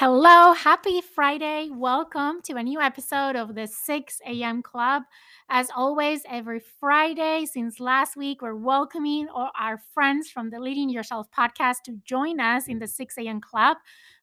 Hello, happy Friday. Welcome to a new episode of the 6 a.m. Club. As always, every Friday since last week, we're welcoming our friends from the Leading Yourself podcast to join us in the 6 a.m. Club.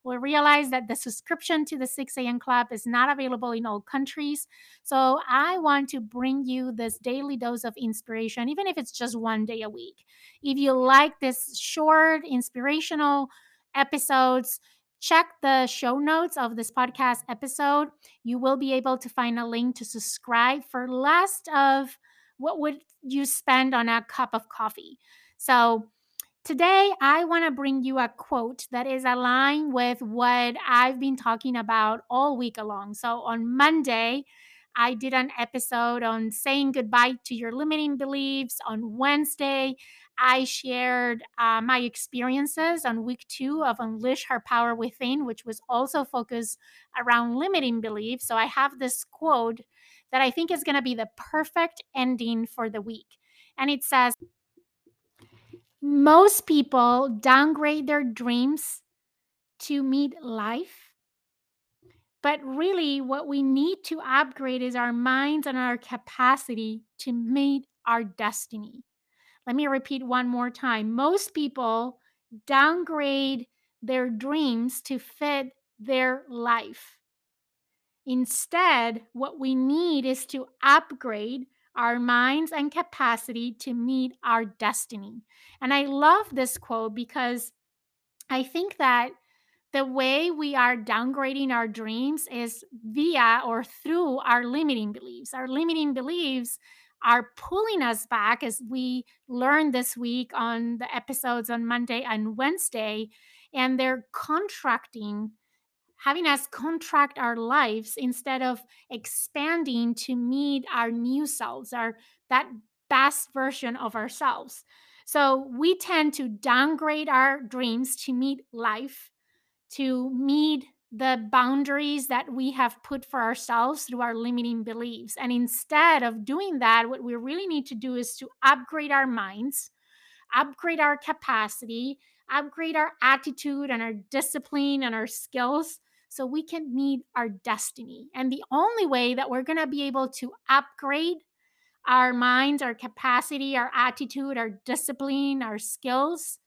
We realize that the subscription to the 6 a.m. Club is not available in all countries. So I want to bring you this daily dose of inspiration, even if it's just one day a week. If you like this short, inspirational episodes, check the show notes of this podcast episode. You will be able to find a link to subscribe for less of what would you spend on a cup of coffee. So today I want to bring you a quote that is aligned with what I've been talking about all week along. So on Monday, I did an episode on saying goodbye to your limiting beliefs. On Wednesday, I shared uh, my experiences on week two of Unleash Her Power Within, which was also focused around limiting beliefs. So I have this quote that I think is going to be the perfect ending for the week. And it says, Most people downgrade their dreams to meet life. But really, what we need to upgrade is our minds and our capacity to meet our destiny. Let me repeat one more time. Most people downgrade their dreams to fit their life. Instead, what we need is to upgrade our minds and capacity to meet our destiny. And I love this quote because I think that the way we are downgrading our dreams is via or through our limiting beliefs. Our limiting beliefs are pulling us back, as we learned this week on the episodes on Monday and Wednesday, and they're contracting, having us contract our lives instead of expanding to meet our new selves, our that best version of ourselves. So we tend to downgrade our dreams to meet life, to meet the boundaries that we have put for ourselves through our limiting beliefs. And instead of doing that, what we really need to do is to upgrade our minds, upgrade our capacity, upgrade our attitude and our discipline and our skills so we can meet our destiny. And the only way that we're going to be able to upgrade our minds, our capacity, our attitude, our discipline, our skills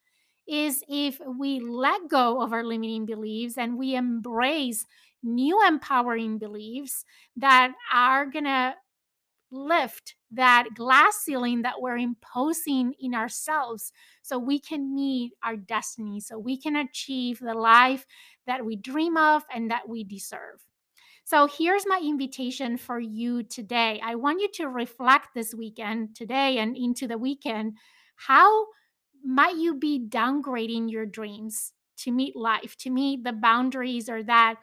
is if we let go of our limiting beliefs and we embrace new empowering beliefs that are going to lift that glass ceiling that we're imposing in ourselves so we can meet our destiny, so we can achieve the life that we dream of and that we deserve. So here's my invitation for you today. I want you to reflect this weekend, today and into the weekend, how might you be downgrading your dreams to meet life, to meet the boundaries or that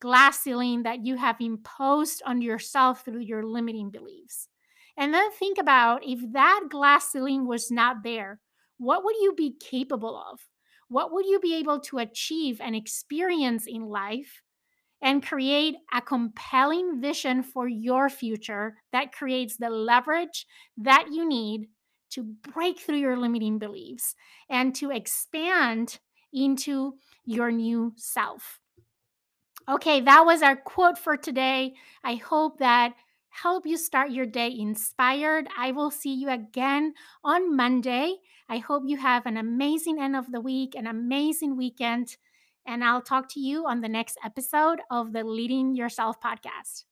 glass ceiling that you have imposed on yourself through your limiting beliefs? And then think about if that glass ceiling was not there, what would you be capable of? What would you be able to achieve and experience in life and create a compelling vision for your future that creates the leverage that you need to break through your limiting beliefs and to expand into your new self. Okay, that was our quote for today. I hope that help you start your day inspired. I will see you again on Monday. I hope you have an amazing end of the week, an amazing weekend, and I'll talk to you on the next episode of the Leading Yourself podcast.